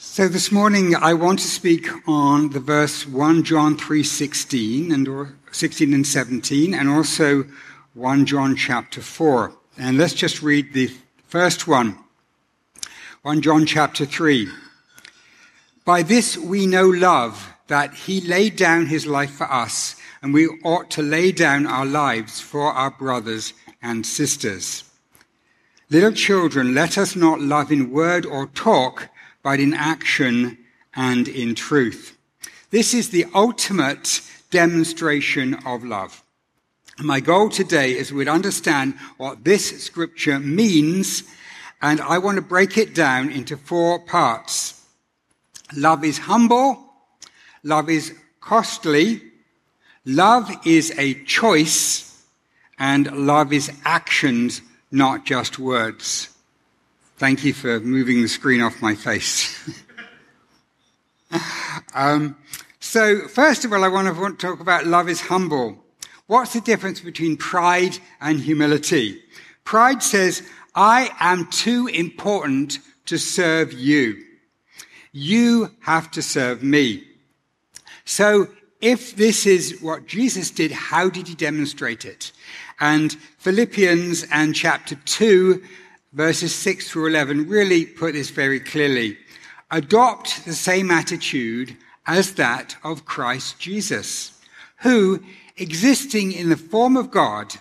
So this morning I want to speak on the verse 1 John 3:16 and or 16 and 17 and also 1 John chapter 4. And let's just read the first one. 1 John chapter 3. By this we know love that he laid down his life for us and we ought to lay down our lives for our brothers and sisters. Little children, let us not love in word or talk but in action and in truth. This is the ultimate demonstration of love. My goal today is we'd understand what this scripture means, and I want to break it down into four parts. Love is humble, love is costly, love is a choice, and love is actions, not just words. Thank you for moving the screen off my face. um, so, first of all, I want to, talk about love is humble. What's the difference between pride and humility? Pride says, I am too important to serve you. You have to serve me. So, if this is what Jesus did, how did he demonstrate it? And Philippians and chapter 2 verses 6 through 11 really put this very clearly. Adopt the same attitude as that of Christ Jesus, who, existing in the form of God,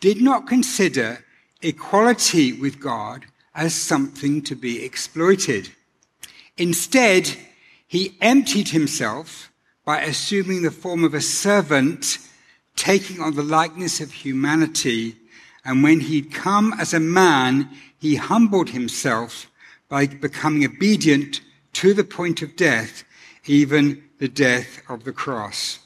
did not consider equality with God as something to be exploited. Instead, he emptied himself by assuming the form of a servant, taking on the likeness of humanity and when he'd come as a man, he humbled himself by becoming obedient to the point of death, even the death of the cross.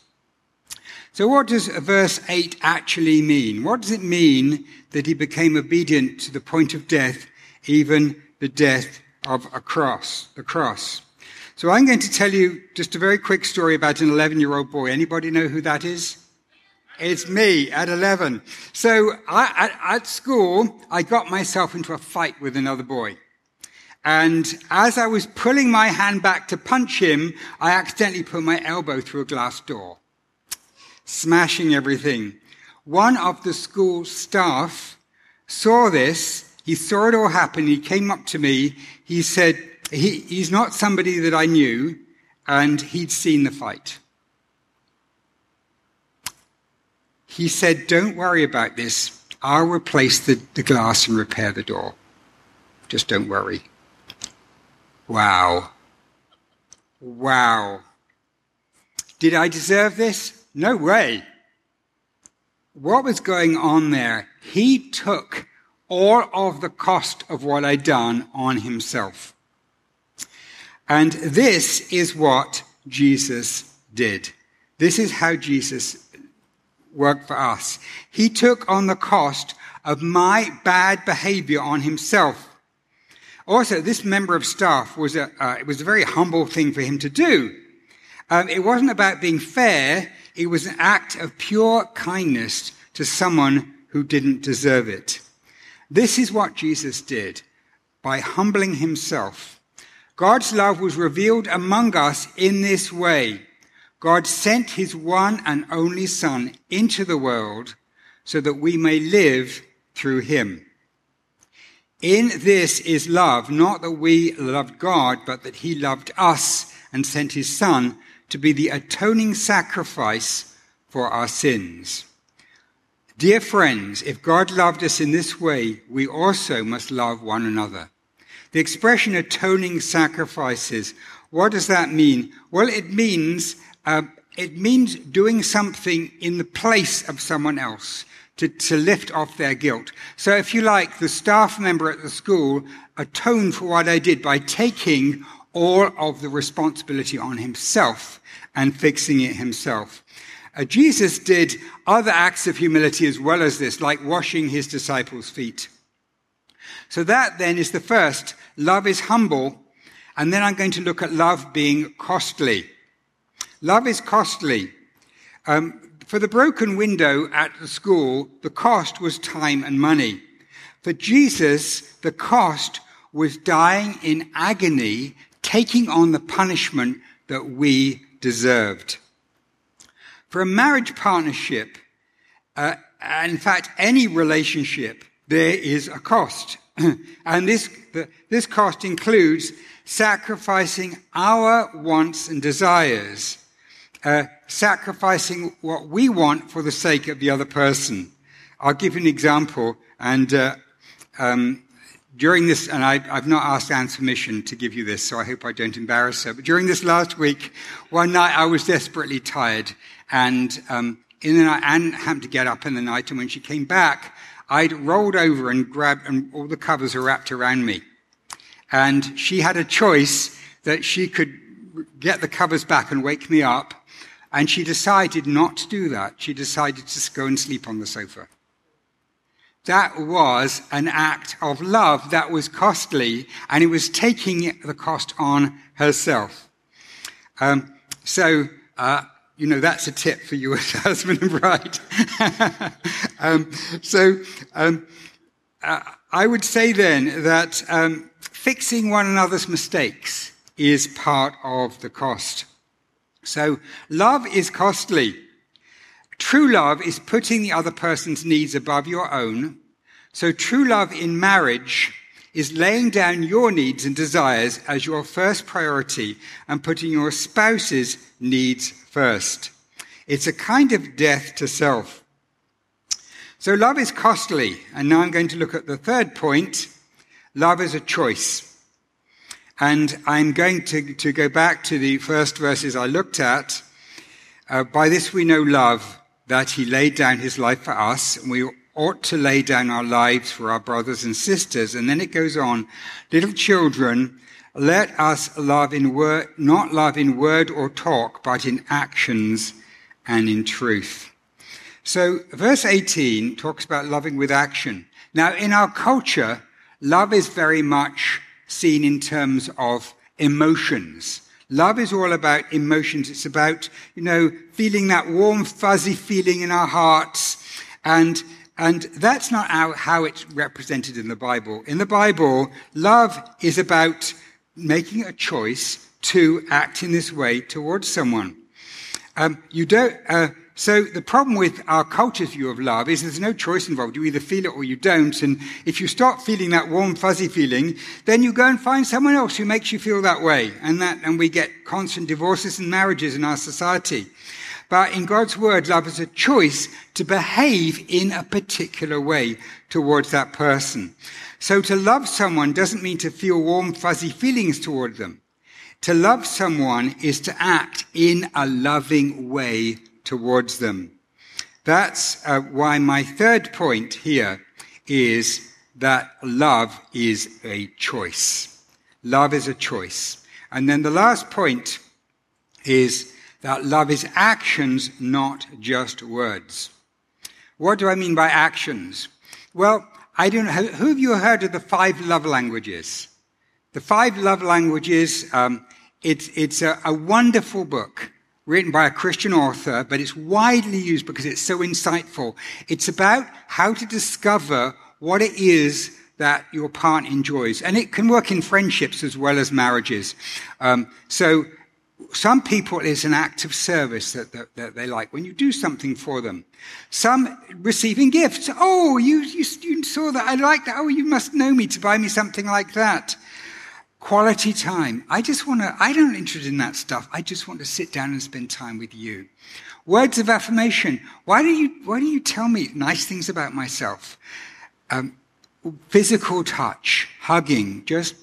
So what does verse 8 actually mean? What does it mean that he became obedient to the point of death, even the death of a cross, the cross? So I'm going to tell you just a very quick story about an 11 year old boy. Anybody know who that is? It's me at 11. So I, at, at school, I got myself into a fight with another boy. And as I was pulling my hand back to punch him, I accidentally put my elbow through a glass door, smashing everything. One of the school staff saw this. He saw it all happen. He came up to me. He said, he, he's not somebody that I knew, and he'd seen the fight. He said, Don't worry about this. I'll replace the, the glass and repair the door. Just don't worry. Wow. Wow. Did I deserve this? No way. What was going on there? He took all of the cost of what I'd done on himself. And this is what Jesus did. This is how Jesus work for us. He took on the cost of my bad behavior on himself. Also, this member of staff was a, uh, it was a very humble thing for him to do. Um, it wasn't about being fair. It was an act of pure kindness to someone who didn't deserve it. This is what Jesus did by humbling himself. God's love was revealed among us in this way. God sent his one and only Son into the world so that we may live through him. In this is love, not that we loved God, but that he loved us and sent his Son to be the atoning sacrifice for our sins. Dear friends, if God loved us in this way, we also must love one another. The expression atoning sacrifices, what does that mean? Well, it means uh, it means doing something in the place of someone else to, to lift off their guilt. So if you like, the staff member at the school atoned for what I did by taking all of the responsibility on himself and fixing it himself. Uh, Jesus did other acts of humility as well as this, like washing his disciples' feet. So that then is the first. Love is humble. And then I'm going to look at love being costly. Love is costly. Um, for the broken window at the school, the cost was time and money. For Jesus, the cost was dying in agony taking on the punishment that we deserved. For a marriage partnership, uh, in fact, any relationship, there is a cost. and this, the, this cost includes sacrificing our wants and desires, uh, sacrificing what we want for the sake of the other person. I'll give you an example, and uh, um, during this, and I, have not asked Anne's permission to give you this, so I hope I don't embarrass her. But during this last week, one night I was desperately tired, and um, in the night, Anne happened to get up in the night, and when she came back, I'd rolled over and grabbed, and all the covers were wrapped around me. And she had a choice that she could get the covers back and wake me up, and she decided not to do that. She decided to go and sleep on the sofa. That was an act of love that was costly, and it was taking the cost on herself. Um, so, uh, you know, that's a tip for you as husband and bride. um, so, um, uh, I would say then that um, fixing one another's mistakes is part of the cost. So, love is costly. True love is putting the other person's needs above your own. So true love in marriage is laying down your needs and desires as your first priority and putting your spouse's needs first. It's a kind of death to self. So love is costly. And now I'm going to look at the third point. Love is a choice. And I'm going to, to go back to the first verses I looked at. Uh, by this we know love, that he laid down his life for us, and we ought to lay down our lives for our brothers and sisters. And then it goes on, little children, let us love in word, not love in word or talk, but in actions and in truth. So verse 18 talks about loving with action. Now in our culture, love is very much seen in terms of emotions. Love is all about emotions. It's about, you know, feeling that warm, fuzzy feeling in our hearts. And, and that's not how, how it's represented in the Bible. In the Bible, love is about making a choice to act in this way towards someone. Um, you don't, uh, so the problem with our culture's view of love is there's no choice involved. You either feel it or you don't. And if you stop feeling that warm, fuzzy feeling, then you go and find someone else who makes you feel that way. And that, and we get constant divorces and marriages in our society. But in God's word, love is a choice to behave in a particular way towards that person. So to love someone doesn't mean to feel warm, fuzzy feelings toward them. To love someone is to act in a loving way towards them. That's uh, why my third point here is that love is a choice. Love is a choice. And then the last point is that love is actions, not just words. What do I mean by actions? Well, I don't know. Who have you heard of the five love languages? The five love languages, um, it's, it's a, a wonderful book written by a Christian author, but it's widely used because it's so insightful. It's about how to discover what it is that your partner enjoys. And it can work in friendships as well as marriages. Um, so some people it's an act of service that, that, that, they like when you do something for them. Some receiving gifts. Oh, you, you, you saw that. I like that. Oh, you must know me to buy me something like that. Quality time. I just want to, I don't interested in that stuff. I just want to sit down and spend time with you. Words of affirmation. Why do you, why do you tell me nice things about myself? Um, physical touch, hugging, just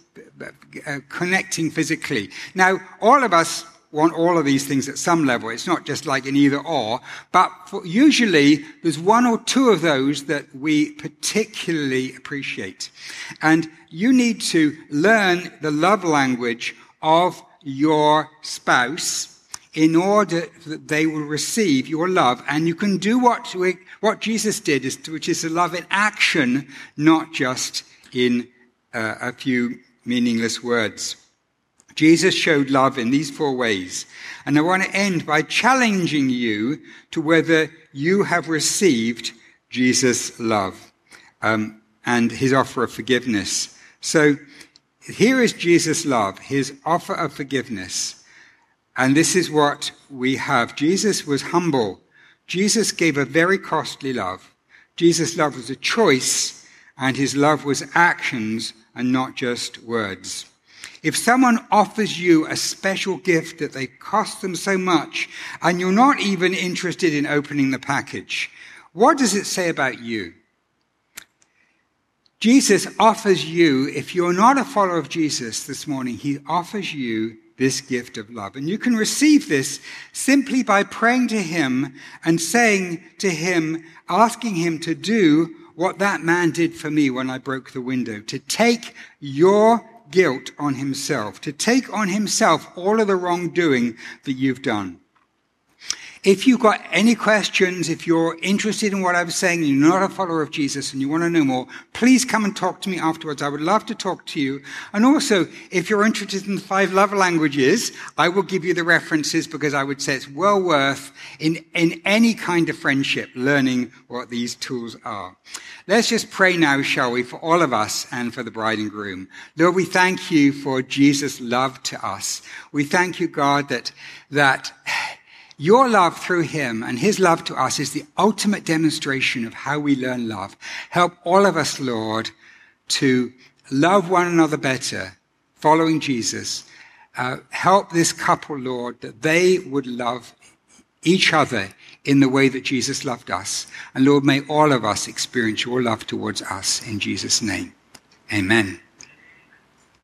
uh, connecting physically. Now, all of us want all of these things at some level. It's not just like an either or, but usually there's one or two of those that we particularly appreciate. And you need to learn the love language of your spouse in order that they will receive your love. And you can do what, we, what Jesus did, which is to love in action, not just in uh, a few meaningless words. Jesus showed love in these four ways. And I want to end by challenging you to whether you have received Jesus' love um, and his offer of forgiveness. So here is Jesus' love, his offer of forgiveness. And this is what we have. Jesus was humble. Jesus gave a very costly love. Jesus' love was a choice, and his love was actions and not just words. If someone offers you a special gift that they cost them so much, and you're not even interested in opening the package, what does it say about you? Jesus offers you, if you're not a follower of Jesus this morning, he offers you this gift of love. And you can receive this simply by praying to him and saying to him, asking him to do what that man did for me when I broke the window, to take your guilt on himself, to take on himself all of the wrongdoing that you've done. If you've got any questions, if you're interested in what I was saying, you're not a follower of Jesus and you want to know more, please come and talk to me afterwards. I would love to talk to you. And also, if you're interested in the five love languages, I will give you the references because I would say it's well worth in, in any kind of friendship learning what these tools are. Let's just pray now, shall we, for all of us and for the bride and groom. Lord, we thank you for Jesus' love to us. We thank you, God, that, that your love through him and his love to us is the ultimate demonstration of how we learn love. Help all of us, Lord, to love one another better, following Jesus. Uh, help this couple, Lord, that they would love each other in the way that Jesus loved us. And Lord, may all of us experience your love towards us in Jesus' name. Amen.